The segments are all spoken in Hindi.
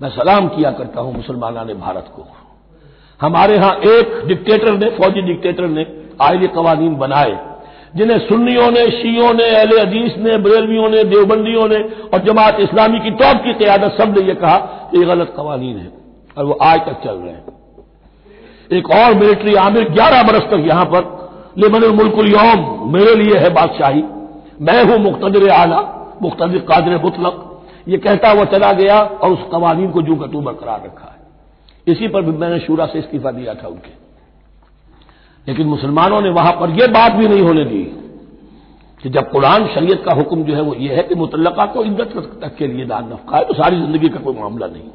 मैं सलाम किया करता हूँ मुसलमाना ने भारत को। हमारे यहाँ एक डिक्टेटर ने, फौजी डिक्टेटर ने आयली कवानीन बनाए, जिन्हें सुन्नियों ने, शीयों ने, अहले हदीस ने, बरेलवियों ने, देवबंदियों ने और जमात इस्लामी की टॉप की क्यादत सबने यह कहा कि ये गलत कवानीन है और वो आज तक चल रहे हैं। एक और मिलिट्री आमिर ग्यारह बरस तक यहाँ पर लेमन मुल्कुल यौम मेरे लिए है बादशाही। मैं हूँ मुख्तर आला मुख्तर कादर मुतलक। ये कहता हुआ चला गया और उस कवानीन को जू का तू बरकरार रखा है। इसी पर भी मैंने शूरा से इस्तीफा दिया था उनके। लेकिन मुसलमानों ने वहाँ पर यह बात भी नहीं होने दी कि जब कुरान शरीयत का हुक्म जो है वो ये है कि मुतलका को इज़्ज़त तक के लिए दान नफका है तो सारी ज़िंदगी का कोई मामला नहीं।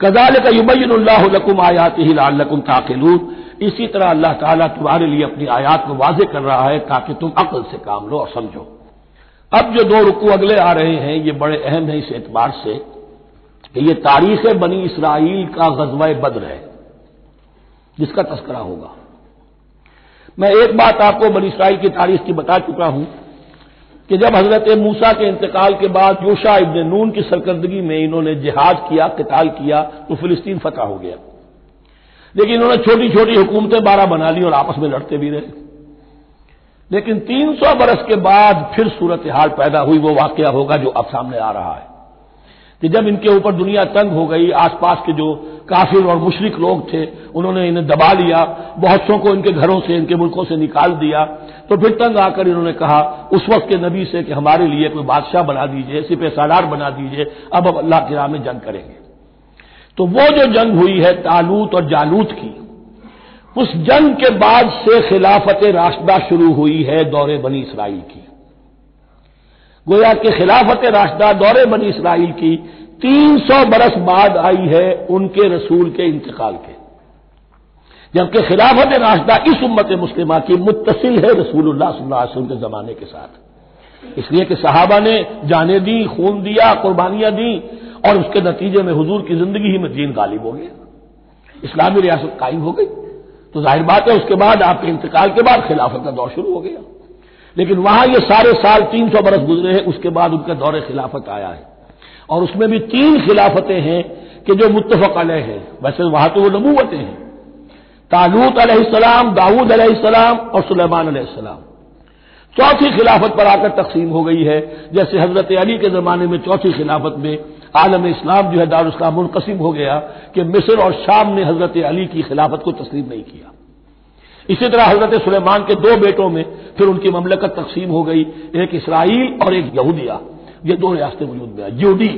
कदाल का युबैनकुम आयात ही लाकुम ताकिलून। इसी तरह अल्लाह ताला तुम्हारे लिए अपनी आयात को वाजे कर रहा है ताकि तुम अकल से काम लो और समझो। अब जो दो रुकू अगले आ रहे हैं, ये बड़े अहम है इस एतबार से कि ये तारीख बनी इसराइल का गजवा बद्र है, जिसका तस्करा होगा। मैं एक बात आपको बनी इसराइल की तारीख की बता चुका हूँ कि जब हज़रत मूसा के इंतकाल के बाद योशा इब्न नून की सरकर्दगी में इन्होंने जिहाद किया, कताल किया तो फिलिस्तीन फतह हो गया। लेकिन इन्होंने छोटी छोटी हुकूमतें बारह बना ली और आपस में लड़ते भी रहे। लेकिन 300 बरस के बाद फिर सूरत हाल पैदा हुई, वो वाक्य होगा जो अब सामने आ रहा है। कि जब इनके ऊपर दुनिया तंग हो गई, आसपास के जो काफिर और मुशरक लोग थे, उन्होंने इन्हें दबा लिया, बहुत सौ को इनके घरों से, इनके मुल्कों से निकाल दिया तो फिर तंग आकर इन्होंने कहा, उस वक्त के नबी से कि हमारे लिए कोई बादशाह बना दीजिए, सिपे सालार बना दीजिए, अब अब अल्लाह की राह में जंग करेंगे। तो वो जो जंग हुई है, तालूत और जालूत की उस जंग के बाद से खिलाफत राशदा शुरू हुई है दौरे बनी इसराइल की। गोया के खिलाफत राशदा दौरे बनी इसराइल की तीन सौ बरस बाद आई है उनके रसूल के इंतकाल के। जबकि खिलाफत राशदा इस उम्मत मुस्लिमा की मुतसिल है रसूल के जमाने के साथ। इसलिए कि सहाबा ने जाने दी, खून दिया, कुर्बानियाँ दी और उसके नतीजे में हजूर की ज़िंदगी ही में दीन गालिब हो गया। इस्लामी रियासत कायम हो गई। तो ज़ाहिर बात है, उसके बाद आपके इंतकाल के बाद खिलाफत का दौर शुरू हो गया। लेकिन वहाँ ये सारे साल तीन सौ बरस गुजरे हैं, उसके बाद उनका दौरे खिलाफत आया है। और उसमें भी तीन खिलाफतें हैं कि जो मुतफक अलह है। वैसे वहाँ तो वो नबूवतें हैं। तालूत अलैहिस्सलाम दाऊद अलैहिस्सलाम और सुलेमान अलैहिस्सलाम चौथी खिलाफत पर आकर तकसीम हो गई है। जैसे हज़रत अली के जमाने में चौथी खिलाफत में आलम इस्लाम जो है दारुस्लाम मुनकसिम हो गया कि मिस्र और शाम ने हज़रत अली की खिलाफत को तस्लीम नहीं किया। इसी तरह हज़रत सुलेमान के दो बेटों में फिर उनकी ममलकत तकसीम हो गई, एक इसराइल और एक यहूदिया। ये दो रियासतें वजूद में यूडी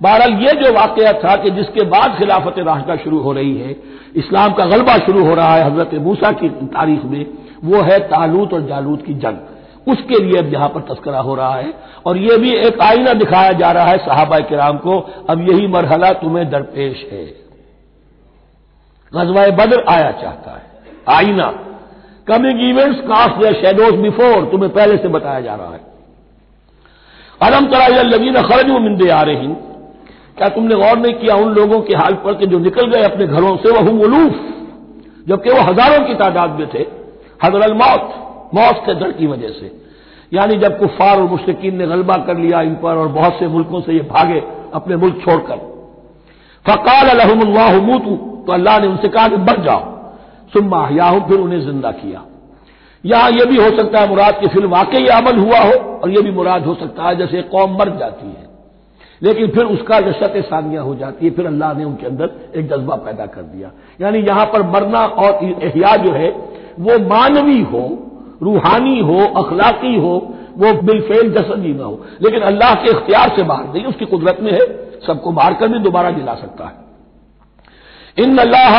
बहरहाल ये जो वाकया था कि जिसके बाद खिलाफत राशदा शुरू हो रही है, इस्लाम का गलबा शुरू हो रहा है हज़रत मूसा की तारीख में, वो है तालूत और जालूत की जंग। उसके लिए अब यहाँ पर तस्करा हो रहा है। और यह भी एक आईना दिखाया जा रहा है साहबा किराम को, अब यही मरहला तुम्हें दरपेश है। गजवा बदर आया चाहता है। आईना। Coming events cast their shadows before तुम्हें पहले से बताया जा रहा है। अलम तरा लगीन खरजू मिंदे आ रही क्या तुमने गौर नहीं किया उन लोगों के हाल पर कि जो निकल गए अपने घरों से? वह उलूफ जबकि वो हज़ारों की तादाद में थे। हजरल मौत। मौत के डर की वजह से। यानी जब कुफार और मुश्किन ने गलबा कर लिया इन पर और बहुत से मुल्कों से ये भागे अपने मुल्क छोड़कर। फ़काल अलहमूतू तो अल्लाह ने उनसे कहा कि बढ़ जाओ। सुम्मा याहू फिर उन्हें ज़िंदा किया। यहाँ यह भी हो सकता है मुराद की फिर वाकई अमल हुआ हो और यह भी मुराद हो सकता है जैसे कौम मर जाती है। लेकिन फिर उसका जशत सानिया हो जाती है, फिर अल्लाह ने उनके अंदर एक जज्बा पैदा कर दिया। यानी यहाँ पर मरना और एहया जो है, वो मानवी हो रूहानी हो, अखलाकी हो, वो बिलफेल जसदी ना हो। लेकिन अल्लाह के इख्तियार से बाहर नहीं, उसकी कुदरत में है, सबको मारकर भी दोबारा जिला सकता है। इन अल्लाह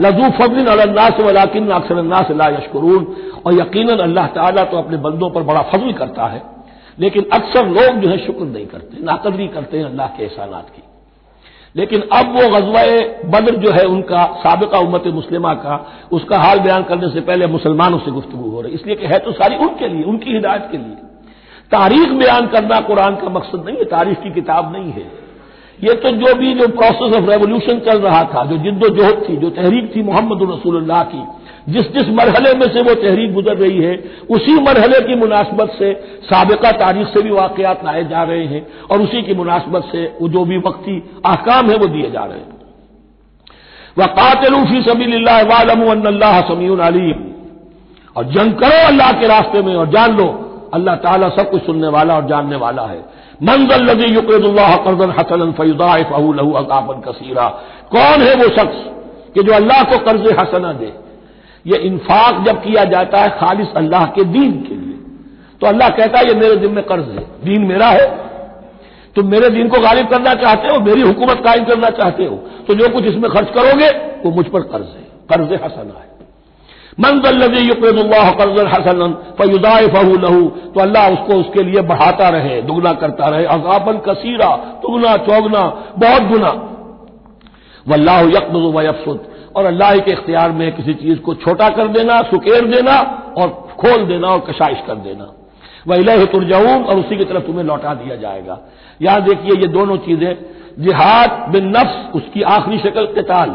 लजू फबलिन अल्लाह वलाकिन अक्सर ला यशकरून। और यकीन अल्लाह ताला तो अपने बंदों पर बड़ा फजल करता है। लेकिन अक्सर लोग जो है शुक्र नहीं करते, नाकदरी करते हैं अल्लाह के एहसानात की। लेकिन अब वो गजवा बद्र जो है उनका, सबका उम्मत मुस्लिमा का, उसका हाल बयान करने से पहले मुसलमानों से गुफ्तु हो रही। इसलिए कि है तो सारी उनके लिए, उनकी हिदायत के लिए। तारीख बयान करना कुरान का मकसद नहीं है, तारीख की किताब नहीं है। ये तो जो भी जो प्रोसेस ऑफ़ रेवोल्यूशन चल रहा था, जो जिद्दोजहद थी, जो तहरीक थी मोहम्मद रसूल्लाह की जिस जिस मरहले में से वो तहरीक गुजर रही है, उसी मरहले की मुनासबत से सबका तारीख से भी वाकयात लाए जा रहे हैं और उसी की मुनासबत से वो जो भी वक्ती अहकाम है वो दिए जा रहे हैं। वह कातलूफी सभी वालम समीन अलीम। और जंग करो अल्लाह के रास्ते में और जान लो, अल्लाह ताला सब कुछ सुनने वाला और जानने वाला है। मंजल लदी युक्रदुल्लाह हसन फयुदाफ़ू लहू अकाबन कसीरा। कौन है वो शख्स कि जो अल्लाह को कर्ज हसना दे? ये इन्फाक जब किया जाता है खालिश अल्लाह के दीन के लिए तो अल्लाह कहता है, ये मेरे जिम्मे कर्ज है, दीन मेरा है। तुम मेरे दीन को गालिब करना चाहते हो, मेरी हुकूमत कायम करना चाहते हो तो जो कुछ इसमें खर्च करोगे, वो मुझ पर कर्ज है, कर्ज हसना है। मंजल्लजी युक्रदुल्लाह कर्ज हसन फयुदाय फहू लहू तो अल्लाह उसको उसके लिए बढ़ाता रहे, दुगना करता रहे, अजाबन कसीरा दुगना चौगना, बहुत गुना। वल्लाह वयफसुद और अल्लाह के इख्तियार में किसी चीज़ को छोटा कर देना, सुकेर देना और खोल देना और कशाइश कर देना। वह तुरजाऊन और उसी की तरफ़ तुम्हें लौटा दिया जाएगा। यहाँ देखिए ये दोनों चीज़ें। जिहाद बिन नफ्स, उसकी आखिरी शक्ल किताल।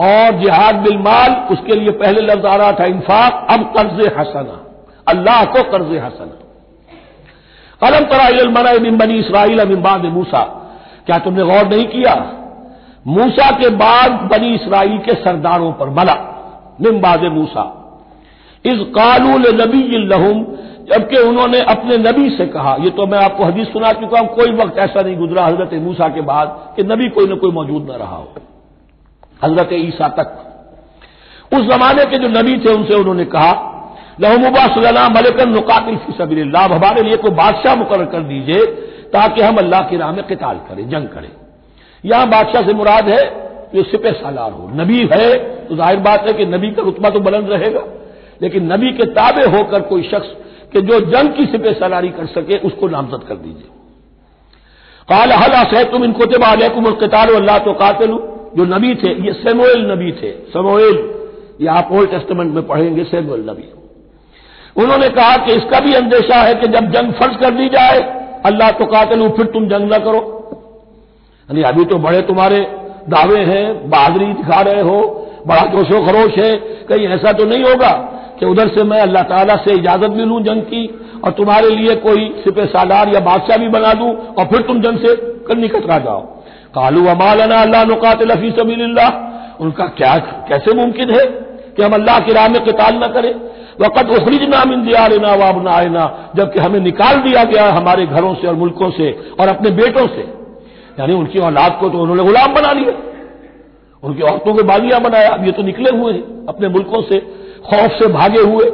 और जिहाद बिल माल, उसके लिए पहले लफ्ज आ रहा था इंफाक अब कर्ज हसना। अल्लाह को कर्ज हसना। अलम तरा बिन बनी इसराइल अमिबाद मूसा। क्या तुमने गौर नहीं किया? मूसा के बाद बनी इसराइल के सरदारों पर मला, मिमबाज मूसा। इस कानून नबी लहुम, जबकि उन्होंने अपने नबी से कहा यह तो मैं आपको हदीस सुना चुका हूँ, कोई वक्त ऐसा नहीं गुजरा हज़रत मूसा के बाद कि नबी कोई ना कोई मौजूद न रहा हो। हज़रत ईसा तक। उस जमाने के जो नबी थे, उनसे उन्होंने कहा लहमुबा मलिकन नुकातिल फ़ी सबील्लाह हमारे लिए कोई बादशाह मुकर कर दीजिए, ताकि हम अल्लाह की राह में किताल करें, जंग करें। यहाँ बादशाह से मुराद है जो सिपे सालार हो। नबी है तो ज़ाहिर बात है कि नबी का रुतबा तो बुलंद रहेगा। लेकिन नबी के ताबे होकर कोई शख्स कि जो जंग की सिपे सलारी कर सके, उसको नामजद कर दीजिए। काल हल असह तुम इनको तेबाकुम अल्लाह तो कातिलू जो नबी थे, ये सेमोएल नबी थे। समोएल, ये आप ओल्ड टेस्टमेंट में पढ़ेंगे, सेमोएल नबी। उन्होंने कहा कि इसका भी अंदेशा है कि जब जंग फ़र्ज़ कर दी जाए, अल्लाह तो कातिलू फिर तुम जंग न करो। यानी अभी तो बड़े तुम्हारे दावे हैं, बहादुरी दिखा रहे हो, बड़ा जोशो खरोश है, कहीं ऐसा तो नहीं होगा कि उधर से मैं अल्लाह ताला से इजाज़त भी लूँ जंग की और तुम्हारे लिए कोई सिपे सालार या बादशाह भी बना दूँ और फिर तुम जंग से करनी कतरा जाओ कालू अमालना अल्लाह नुकात सबील्ला उनका क्या, कैसे मुमकिन है कि हम अल्लाह की राह में कताल न करें? वक़्त उखरिज नाम इंदिया ना वाबना आना जबकि हमें निकाल दिया गया हमारे घरों से और मुल्कों से और अपने बेटों से। यानी उनकी औलाद को तो उन्होंने गुलाम बना लिया। उनकी औरतों को बालियाँ बनाया। अब ये तो निकले हुए हैं, अपने मुल्कों से, खौफ से भागे हुए।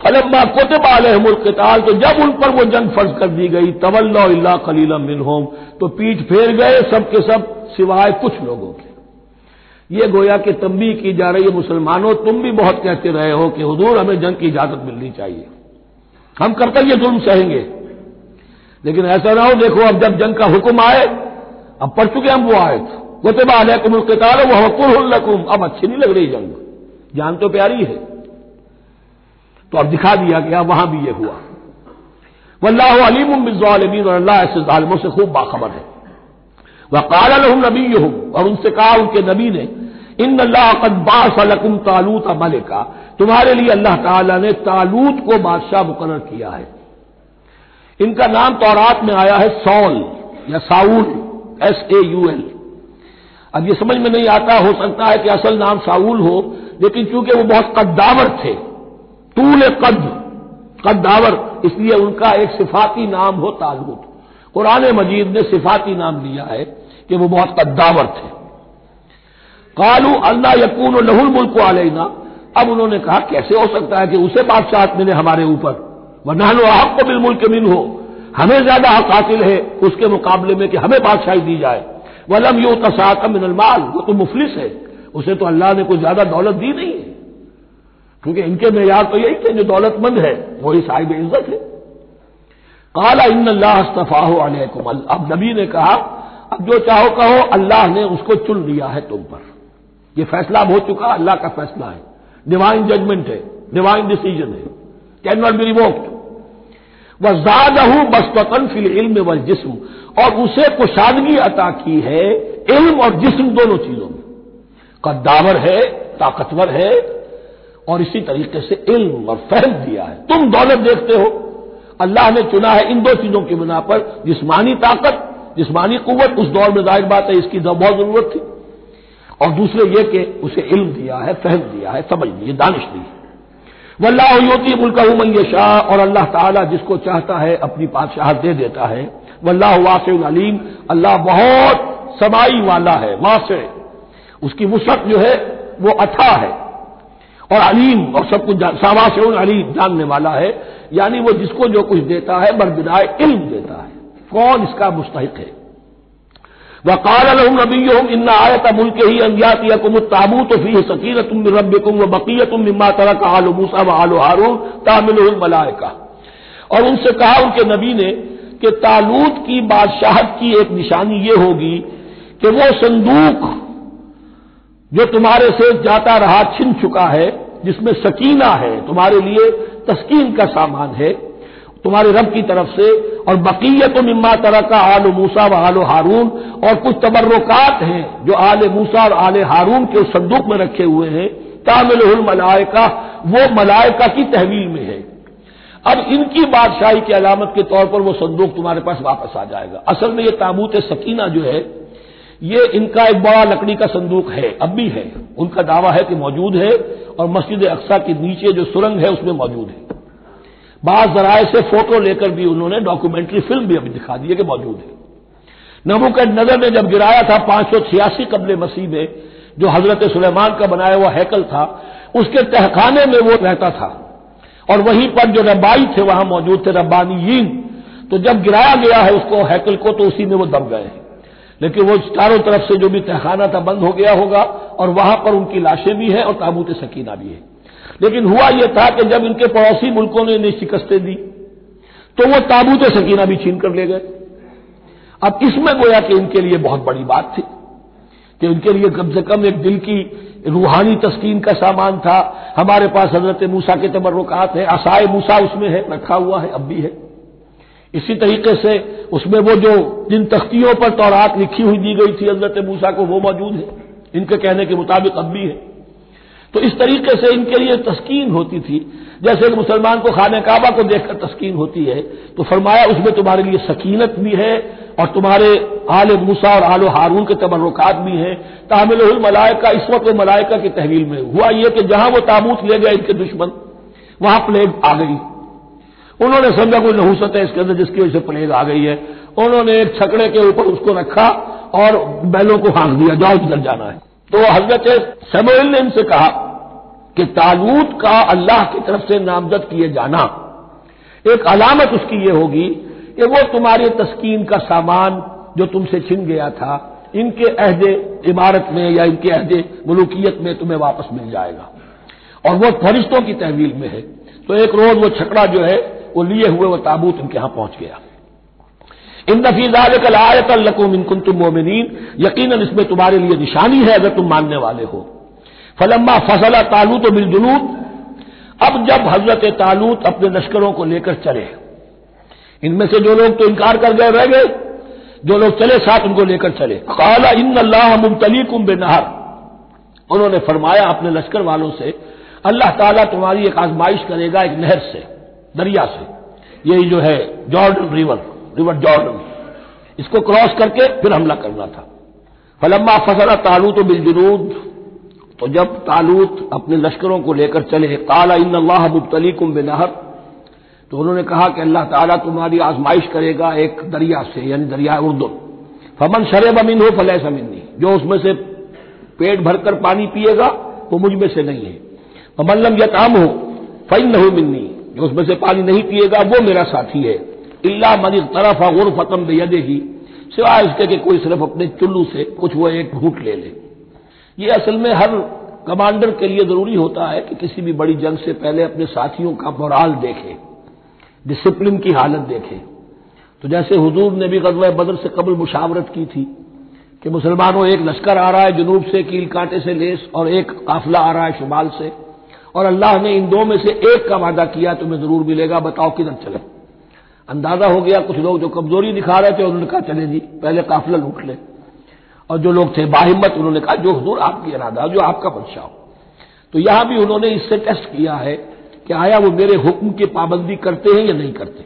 फलम्मा मुल्क ताल तो जब उन पर वो जंग फ़र्ज़ कर दी गई, तवल्ला खलीला मिनहोम तो पीठ फेर गए सबके सब, सिवाय कुछ लोगों के। ये गोया कि तंबी की जा रही है, मुसलमानों, तुम भी बहुत कहते रहे हो कि हजूर, हमें जंग की इजाज़त मिलनी चाहिए। हम तक ये सहेंगे लेकिन ऐसा ना हो, देखो अब जब जंग का हुक्म आए अब पढ़ चुके हम वो आए तो अलैकुम उल्कताल वो हकुलकुम अब अच्छी नहीं लग रही जंग। जान तो प्यारी है। तो अब दिखा दिया गया वहाँ भी ये हुआ। वल्लाह अलीम बिजालमीन, और अल्लाह ऐसे जालमों से खूब बाखबर है। वह काला लहम नबी हूँ और उनसे कहा, उनके नबी ने इन अल्लाह कदबासलकुम तालूत मलिका। तुम्हारे लिए अल्लाह ताला ने तालूत को बादशाह मुकर किया है। इनका नाम तौरात में आया है सौल या Saul, S A U L. अब ये समझ में नहीं आता, हो सकता है कि असल नाम साउल हो, लेकिन चूँकि वो बहुत कद्दावर थे, तूल कद कद्दावर, इसलिए उनका एक सिफाती नाम हो तालूत। कुरान मजीद ने सिफाती नाम दिया है कि वो बहुत कद्दावर थे। कालू अल्लाह यकून लहुल मुल्क आलेना अब उन्होंने कहा, कैसे हो सकता है कि उसे बादशाह मिले हमारे ऊपर? वह नानो आप को बिल मुल्क मिन हो। हमें ज़्यादा हक हासिल है उसके मुकाबले में कि हमें बादशाही दी जाए। वलम यू तसाक मिनलमाल वो तो मुफलिस है। उसे तो अल्लाह ने कोई ज़्यादा दौलत दी नहीं है। क्योंकि इनके मैार तो यही थे जो दौलतमंद है वही साहिब इज़्ज़त है। काला इन अल्लाहफ़ाह अलैकुम। अब नबी ने कहा, अब जो चाहो कहो, अल्लाह ने उसको चुन लिया है तुम पर। यह फैसला हो चुका अल्लाह का फैसला है। डिवाइन जजमेंट है डिवाइन डिसीज़न है। कैन नॉट बी रिवोक्ड वह जादहू बस्तन फिल इल्म व जिस्म। और उसे कुशादगी अता की है इल्म और जिस्म दोनों चीज़ों में। कद्दावर है, ताकतवर है, और इसी तरीके से इल्म और फहम दिया है। तुम दौलत देखते हो। अल्लाह ने चुना है इन दो चीज़ों की बिना पर जिस्मानी ताकत, जिस्मानी कुत उस दौर में ज़ाहिर बात है, इसकी बहुत ज़रूरत थी। और दूसरे ये कि उसे इल्म दिया है, फहम दिया है, समझ दी दानिश दी वल्लाह योती मुल्क मन शाह और अल्लाह ताला जिसको चाहता है अपनी बादशाह दे देता है। वल्लाह वास अल्लाह बहुत समाई वाला है, वास। उसकी वसत जो है, वो अथा है। और अलीम, और सब कुछ सावास अलीम जानने वाला है। यानी वो जिसको जो कुछ देता है बरबिनाए इल्म देता है। कौन इसका मुस्तक है? वकाल नबी इन्ना आयत मुल्क ही अंगियातिया कुम ताबूत फ़ी सकीन तुम रब कुम व बकीय तुम मिम्मा तरह का आलो मूसा व आलो हारून तामिल मलायका और उनसे कहा उनके नबी ने कि तालूत की बादशाहत की एक निशानी ये होगी कि वो संदूक जो तुम्हारे से जाता रहा, छिन चुका है, जिसमें सकीना है, तुम्हारे लिए तस्कीन का सामान है तुम्हारे रब की तरफ़ से, और बकीयत मिम्मा तरह का आल मूसा व आल हारून, और कुछ तबर्रकात हैं जो आल मूसा और आल हारून के उस संदूक में रखे हुए हैं। तामिल मलायका, वो मलायका की तहवील में है। अब इनकी बादशाही की अलामत के तौर पर वो संदूक तुम्हारे पास वापस आ जाएगा। असल में ये ताबूत सकीना जो है, ये इनका एक बड़ा लकड़ी का संदूक है, अब भी है। उनका दावा है कि मौजूद है, और मस्जिद अक्सा के नीचे जो सुरंग है, उसमें मौजूद है। बाज जराए से फ़ोटो लेकर भी उन्होंने डॉक्यूमेंट्री फ़िल्म भी अभी दिखा दी है कि मौजूद है। नबुक नज़र ने जब गिराया था पाँच सौ छियासी कबल मसीह में जो हज़रत सुलेमान का बनाया हुआ हैकल था, उसके तहखाने में वो रहता था। और वहीं पर जो रब्बाई थे, वहाँ मौजूद थे रब्बानी तो जब गिराया गया है उसको, हैकल को तो उसी में वो दब गए हैं। लेकिन वो चारों तरफ़ से जो भी तहखाना था, बंद हो गया होगा, और वहाँ पर उनकी लाशें भी हैं और ताबूत सकीना भी है। लेकिन हुआ यह था कि जब इनके पड़ोसी मुल्कों ने इन्हें शिकस्तें दी तो वो ताबूत सकीना भी छीन कर ले गए। अब इसमें गोया कि इनके लिए बहुत बड़ी बात थी, कि उनके लिए कम से कम एक दिल की रूहानी तस्कीन का सामान था। हमारे पास हज़रत मूसा के तबर्रुकात है असाए मूसा उसमें है, रखा हुआ है, अब भी है। इसी तरीके से उसमें वो जो जिन तख्तियों पर तौरात लिखी हुई दी गई थी हज़रत मूसा को, वो मौजूद है। इनके कहने के मुताबिक अब भी है। तो इस तरीके से इनके लिए तस्कीन होती थी। जैसे एक मुसलमान को खाने काबा को देखकर तस्कीन होती है तो फरमाया, उसमें तुम्हारे लिए सकीनत भी है और तुम्हारे आल मूसा और आलो हारून के तबरुकात भी हैं। तामिल मलायका इस वक्त मलायका की तहवील में हुआ। यह कि जहाँ वो ताबूत ले गए इनके दुश्मन, वहाँ प्लेग आ गई। उन्होंने समझा, कोई नहूसत है इसके अंदर जिसकी वजह से प्लेग आ गई है। उन्होंने एक छकड़े के ऊपर उसको रखा और बैलों को हाँक दिया, जाओ जिधर जाना है। तो हज़रत समोल ने इनसे कहा कि तालूत का अल्लाह की तरफ़ से नामजद किए जाना, एक अलामत उसकी ये होगी कि वो तुम्हारे तस्कीन का सामान जो तुमसे छिन गया था, इनके अहदे इमारत में या इनके अहदे मलूकियत में तुम्हें वापस मिल जाएगा। और वो फरिश्तों की तहवील में है। तो एक रोज वो छकड़ा जो है, वो लिए हुए वो ताबूत इनके यहाँ पहुँच गया। इन नफीजाल कल आयत लकुम इनकुन तुम मोमिन यकीन इसमें तुम्हारे लिए निशानी है अगर तुम मानने वाले हो। फलम्मा फसला तालूत तो बिलजुलूत अब जब हज़रत तालूत अपने लश्करों को लेकर चले, इनमें से जो लोग तो इनकार कर गए, रह गए। जो लोग चले, साथ उनको लेकर चले। काला इन अल्लाह मुमतली कुम बेनहर उन्होंने फरमाया अपने लश्कर वालों से, अल्लाह ताला तुम्हारी एक आजमाइश करेगा एक नहर से, दरिया से। यही जो है जॉर्डन रिवर। रिवर जॉर्डन इसको क्रॉस करके फिर हमला करना था। फलम्मा फसला तालूत बिल बिलजुनूद तो जब तालूत अपने लश्करों को लेकर चले काला इन अल्लाह मुबतली कुम बेनहर। तो उन्होंने कहा कि अल्लाह ताला तुम्हारी आजमाइश करेगा एक दरिया से, यानी दरिया उर्दुन फमन शरेब अमीन हो फलह समिनी जो उसमें से पेट भरकर पानी पिएगा, वो मुझमें से नहीं है। फमल्लम यताम हो फ़ैन नहीं मिन्नी। जो उसमें से पानी नहीं पिएगा, वो मेरा साथी है। इल्ला मन तरफ़ गुर फतम बेदे ही सिवाय उसके कि कोई सिर्फ़ अपने चुल्लू से कुछ वो एक घूट ले ले। ये असल में हर कमांडर के लिए ज़रूरी होता है कि किसी भी बड़ी जंग से पहले अपने साथियों का मोराल देखे, डिसिप्लिन की हालत देखे। तो जैसे हुजूर ने भी गजवा बदर से कबल मुशावरत की थी कि मुसलमानों एक लश्कर आ रहा है जनूब से, कील कांटे से लेस, और एक काफिला आ रहा है शुमाल से, और अल्लाह ने इन दो में से एक का वादा किया, तुम्हें ज़रूर मिलेगा, बताओ किधर चले। अंदाज़ा हो गया, कुछ लोग जो कमज़ोरी दिखा रहे थे, उन्होंने कहा, चले जी, पहले काफिला लूट ले। और जो लोग थे, बाहिम्मत, उन्होंने कहा, जो हजूर आपकी इरादा, जो आपका बदशाह हो। तो यहाँ भी उन्होंने इससे टेस्ट किया है कि आया वो मेरे हुक्म की पाबंदी करते हैं या नहीं करते।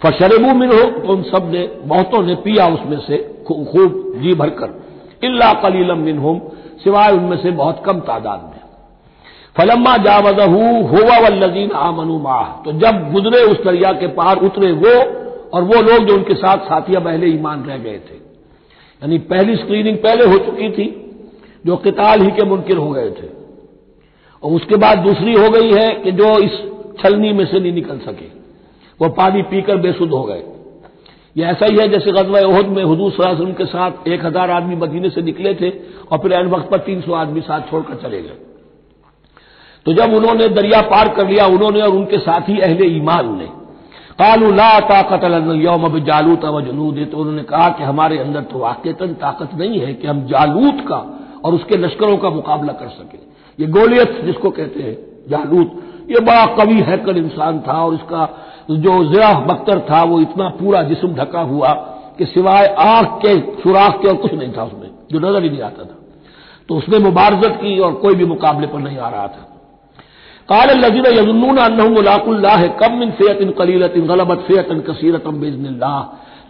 फशरबू मिन हो तो उन सबने बहुतों ने पिया उसमें से खूब जी भरकर। इल्ला कलीलम मिन होम सिवाय उनमें से बहुत कम तादाद में। फलम्मा जावजहू होवा वल्लजीन आमनु माह। तो जब गुजरे उस दरिया के पार उतरे वो और वो लोग जो उनके साथ साथिया पहले ईमान रह गए थे। यानी पहली स्क्रीनिंग पहले हो चुकी थी, जो किताल ही के मुनकिर हो गए थे। और उसके बाद दूसरी हो गई है कि जो इस छलनी में से नहीं निकल सके। वो पानी पीकर बेसुद हो गए। ये ऐसा ही है जैसे गजवा ओहद में हजूर सलाम के साथ एक हज़ार आदमी मदीने से निकले थे और फिर एन वक्त पर तीन सौ आदमी साथ छोड़कर चले गए। तो जब उन्होंने दरिया पार कर लिया उन्होंने और उनके साथी अहले ईमान ने, कालू ला ताकत यौम अब जालूत व जनूद तो उन्होंने कहा कि हमारे अंदर तो वाकता ताकत नहीं है कि हम जालूत का और उसके लश्करों का मुकाबला कर सके। ये गोलियत जिसको कहते हैं, जालूत, ये बड़ा कवि हैकर इंसान था और इसका जो जिरा बख्तर था, वो इतना पूरा जिस्म ढका हुआ कि सिवाय आँख के, सुराख के और कुछ नहीं था उसमें, जो नज़र ही नहीं आता था। तो उसने मुबारजत की और कोई भी मुकाबले पर नहीं आ रहा था। काल लजीन यजनून अनहुलाकुल्ला है कम इन फ़ेत इन गलबत फ़ेत कसीरत बेजनिल्ला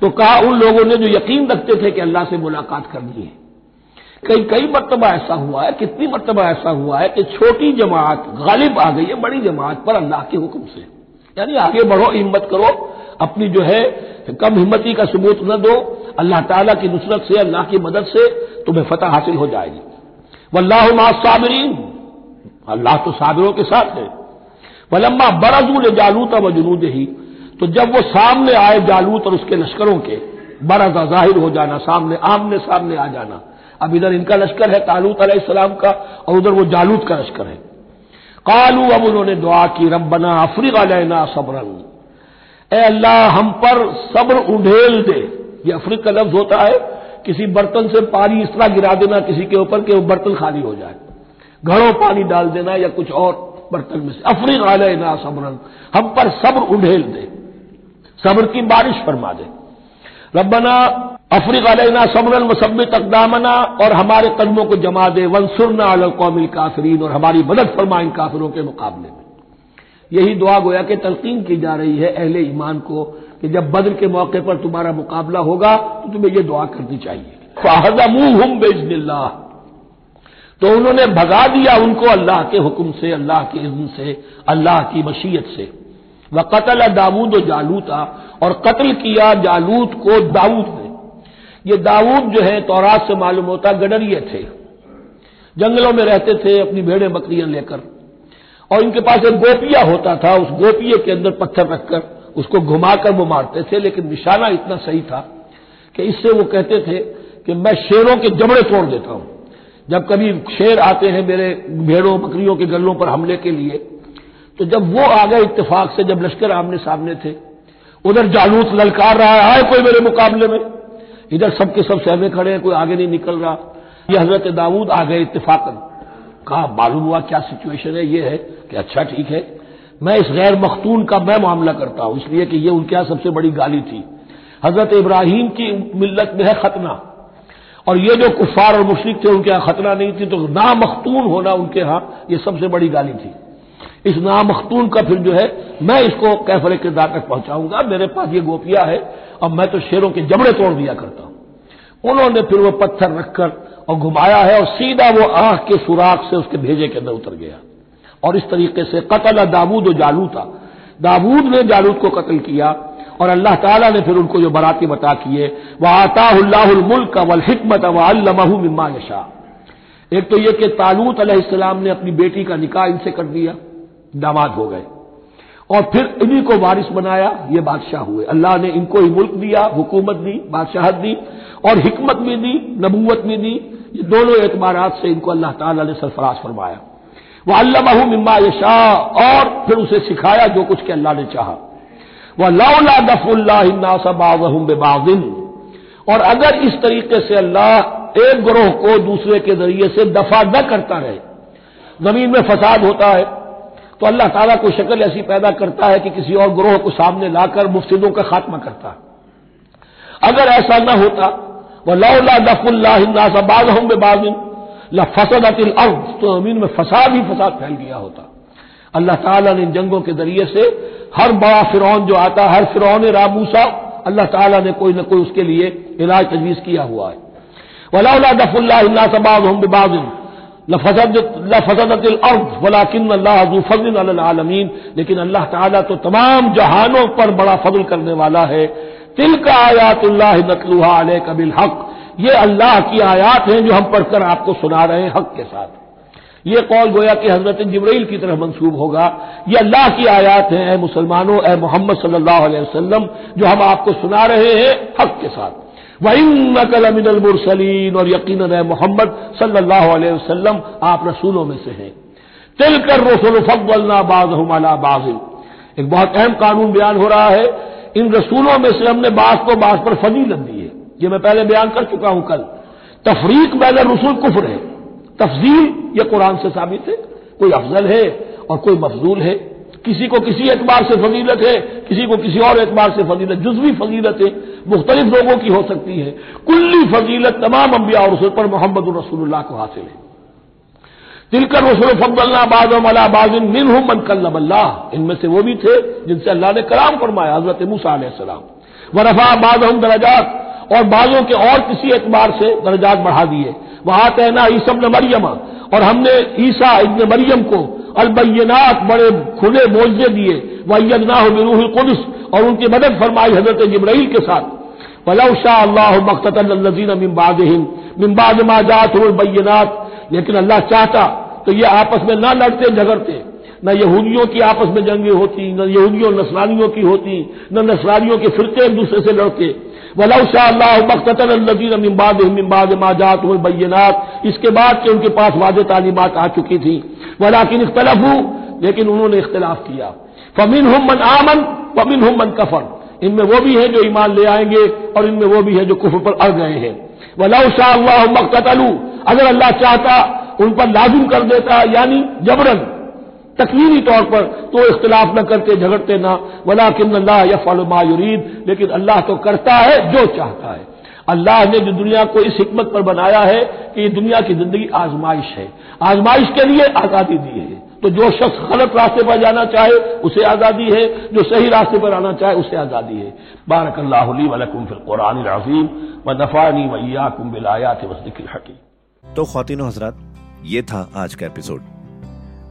तो कहा उन लोगों ने जो यकीन रखते थे कि अल्लाह से मुलाकात करनी है कई कई मरतबा ऐसा हुआ है कितनी मरतबा ऐसा हुआ है कि छोटी जमात गालिब आ गई है बड़ी जमात पर अल्लाह के हुक्म से यानी आगे बढ़ो हिम्मत करो अपनी जो है कम हिम्मती का सबूत न दो अल्लाह ताला की नुसरत से अल्लाह की मदद से तुम्हें फतह हासिल हो जाएगी वल्लाह साबरीन अल्लाह तो साबिरों के साथ है। वलम्मा बरजूल जालूत व जुनूद ही तो जब वो सामने आए जालूत और उसके लश्करों के, बरजा ज़ाहिर हो जाना, सामने आमने सामने आ जाना। अब इधर इनका लश्कर है, तालूत अलैहिस्सलाम का, और उधर वो जालूत का लश्कर है। कालू, अब उन्होंने दुआ की, रब्बना अफरीक अलैना सबरन ए अल्लाह, हम पर सब्र उंढेल दे। ये अफरीक का लफ्ज होता है, किसी बर्तन से पानी इस तरह गिरा देना, किसी के ऊपर कि वो बर्तन खाली हो जाए। घड़ों पानी डाल देना या कुछ और बर्तन में से। अफरीक अलैना सबरन। हम पर सब्र उंढेल दे। सब्र की बारिश फरमा दे। रब्बना अफरीक अलैना सबरन व सब तकदामना और हमारे कदमों को जमा दे। वंसुरना अल कौमिल काफरीन और हमारी मदद फरमा इन काफिरों के मुकाबले में। यही दुआ गोया के तलकीन की जा रही है अहले ईमान को कि जब बद्र के मौके पर तुम्हारा मुकाबला होगा तो तुम्हें यह दुआ करनी चाहिए। फाहदमू हम बेजनिल्ला तो उन्होंने भगा दिया उनको अल्लाह के हुक्म से, अल्लाह के इज्न से, अल्लाह की मशीयत से। वह कतल दाऊद जालूता और कत्ल किया जालूत को दाऊद ने। ये दाऊद जो है, तौरात से मालूम होता गडरिए थे। जंगलों में रहते थे, अपनी भेड़ें बकरियाँ लेकर। और इनके पास एक गोपिया होता था, उस गोपिये के अंदर पत्थर रखकर उसको घुमाकर वो मारते थे, लेकिन निशाना इतना सही था कि इससे वो कहते थे कि मैं शेरों के जबड़े तोड़ देता हूँ। जब कभी शेर आते हैं मेरे भेड़ों, बकरियों के गलों पर हमले के लिए तो जब वो आ गए इत्तेफाक से, जब लश्कर आमने सामने थे, उधर जालूत ललकार रहा है कोई मेरे मुकाबले में? इधर सबके सब सहमे खड़े हैं, कोई आगे नहीं निकल रहा। ये हज़रत दाऊद आ गए इत्तेफाकन। कहा, मालूम हुआ क्या सिचुएशन है? ये है कि अच्छा ठीक है। मैं इस गैर मखतून का मैं मामला करता हूँ, इसलिए कि ये उनके यहाँ सबसे बड़ी गाली थी। हज़रत इब्राहिम की मिल्लत में है खतना। और ये जो कुफार और मुशरक थे, उनके यहाँ खतरा नहीं थी तो नामखतून होना उनके यहाँ, ये सबसे बड़ी गाली थी। इस नामखतून का फिर जो है, मैं इसको कैफरे किरदार तक पहुंचाऊँगा, मेरे पास ये गोपिया है, और मैं तो शेरों के जबड़े तोड़ दिया करता हूँ। उन्होंने फिर वो पत्थर रखकर और घुमाया है, और सीधा वो आँख के सुराख से उसके भेजे के अंदर उतर गया। और इस तरीके से कतल दाऊद जालू था दाऊद ने जालूद को कत्ल किया और अल्लाह ताला ने फिर उनको जो बराती बता किए वह आताहुल्लामुल्क वल हिकमत वल्लमहू मिम्मा यशा। एक तो यह कि तालूत अलैहिस्सलाम ने अपनी बेटी का निकाह इनसे कर दिया, दामाद हो गए। और फिर इन्हीं को वारिस बनाया, ये बादशाह हुए। अल्लाह ने इनको ही मुल्क दिया, हुकूमत दी, बादशाहत दी और हिकमत भी दी, नबूवत भी दी। ये दोनों एतबार से इनको अल्लाह ताला ने सरफराज फरमाया। वह अल्लाह मिम्मा शाह और फिर उसे सिखाया जो कुछ के अल्लाह ने चाहा। वह लौला दफुल्लाबाज़म बेबाजिन और अगर इस तरीके से अल्लाह एक ग्रोह को दूसरे के ज़रिए से दफ़ा न करता रहे, ज़मीन में फसाद होता है तो अल्लाह ताला कोई शक्ल ऐसी पैदा करता है कि किसी और ग्रोह को सामने लाकर मुफ्सिदों का खात्मा करता है। अगर ऐसा न होता वह लौला दफुल्लाबाज हम बेबाजिन लफसद अतिल अर्ज़ तो ज़मीन में फसाद ही फसाद फैल गया होता। अल्लाह ताला ने इन जंगों के ज़रिए से हर बड़ा फिरौन जो आता हर फिरौन रामूसा अल्लाह ताला ने कोई ना कोई उसके लिए इलाज तजवीज किया हुआ है। वलाउला दफुल्लाबाज अर्ज़ वलाकिन लेकिन अल्लाह ताला तो तमाम जहानों पर बड़ा फजल करने वाला है। तिल का आयातुल्लाह नतलुहा कबिल हक। ये अल्लाह की आयात हैं जो हम पढ़कर आपको सुना रहे हैं हक के साथ। ये कौल गोया कि हज़रत जबरील की तरफ़ मंसूब होगा? ये अल्लाह की आयात हैं, ए मुसलमानों, ए मोहम्मद सल्लल्लाहु जो हम आपको सुना रहे हैं हक के साथ। वइन नकल और यकीन है मोहम्मद वसल्लम आप रसूलों में से हैं। तिल कर रसुल फकल्ला बाज बाजिल। एक बहुत अहम कानून बयान हो रहा है, इन रसूलों में से हमने बास को बास पर फजीलत दी है। ये मैं पहले बयान कर चुका हूँ कल। तफरीक बैन रसूल कुफर है तफजील यह कुरान से साबित है। कोई अफजल है और कोई मफजूल है। किसी को किसी एतबार से फजीलत है, किसी को किसी और एतबार से फजीलत। जुजवी फजीलत है मुख्तलिफ़ लोगों की हो सकती है। कुल्ली फजीलत तमाम अम्बिया और रसूल पर मोहम्मद रसूलुल्लाह को हासिल है। तिलकर रसूल फबल्ला बाज़ बाजिन मिन हम मन इनमें से वो भी थे जिनसे अल्लाह ने कलाम फरमाया, हज़रत मूसा सलाम व रफा बाज हम दराजात। और बाजों के और किसी एतबार से दर्जात बढ़ा दिए। वहाँ तहना ईसब ने मरियम। और हमने ईसा इबन मरियम को अलबैनात बड़े खुले मोजे दिए। वैदना बिरूह कुदस। और उनकी मदद फरमाई हज़रत जबराइल के साथ। वलौ शाह अल्लाह मख्तलजीन मिम्बाद मिम्बाद माजात लेकिन अल्लाह चाहता तो ये आपस में ना लड़ते, झगड़ते। न यहूदियों की आपस में जंगे होती, न यहूदियों, नसरानियों की होती, न नसरानियों के फिरते एक दूसरे से लड़ते। वलौ शाहबख्तनजीन मिम्बाद मिम्बाद माजात बैनात इसके बाद के उनके पास वाद तालीमत आ चुकी थी। वलाकिन इख्तलफ, लेकिन उन्होंने इख्तलाफ किया। फमिन हम मन आमन फमिन हम मन कफर। इनमें वो भी है जो ईमान ले आएँगे, और इनमें वो भी है जो कुफर पर अड़ गए हैं। वलौ शाह मकतलू अगर अल्लाह चाहता, उन पर लाजुम कर देता, यानी जबरन। तकलीमी तौर पर तो इख्तलाफ न करते, झगड़ते ना। वला किन अल्लाह यफ़ा युरीद। लेकिन अल्लाह तो करता है जो चाहता है। अल्लाह ने जो दुनिया को इस हिकमत पर बनाया है कि ये दुनिया की ज़िंदगी आजमाइश है। आजमाइश के लिए आज़ादी दी है। तो जो शख्स गलत रास्ते पर जाना चाहे, उसे आज़ादी है। जो सही रास्ते पर आना चाहे, उसे आज़ादी है। बारक अल्लाकुम फिल कुरान अजीम। व नफानी वैया कुम बिलायात वसदिक हकीम। तो खातिन हजरात, ये था आज का एपिसोड।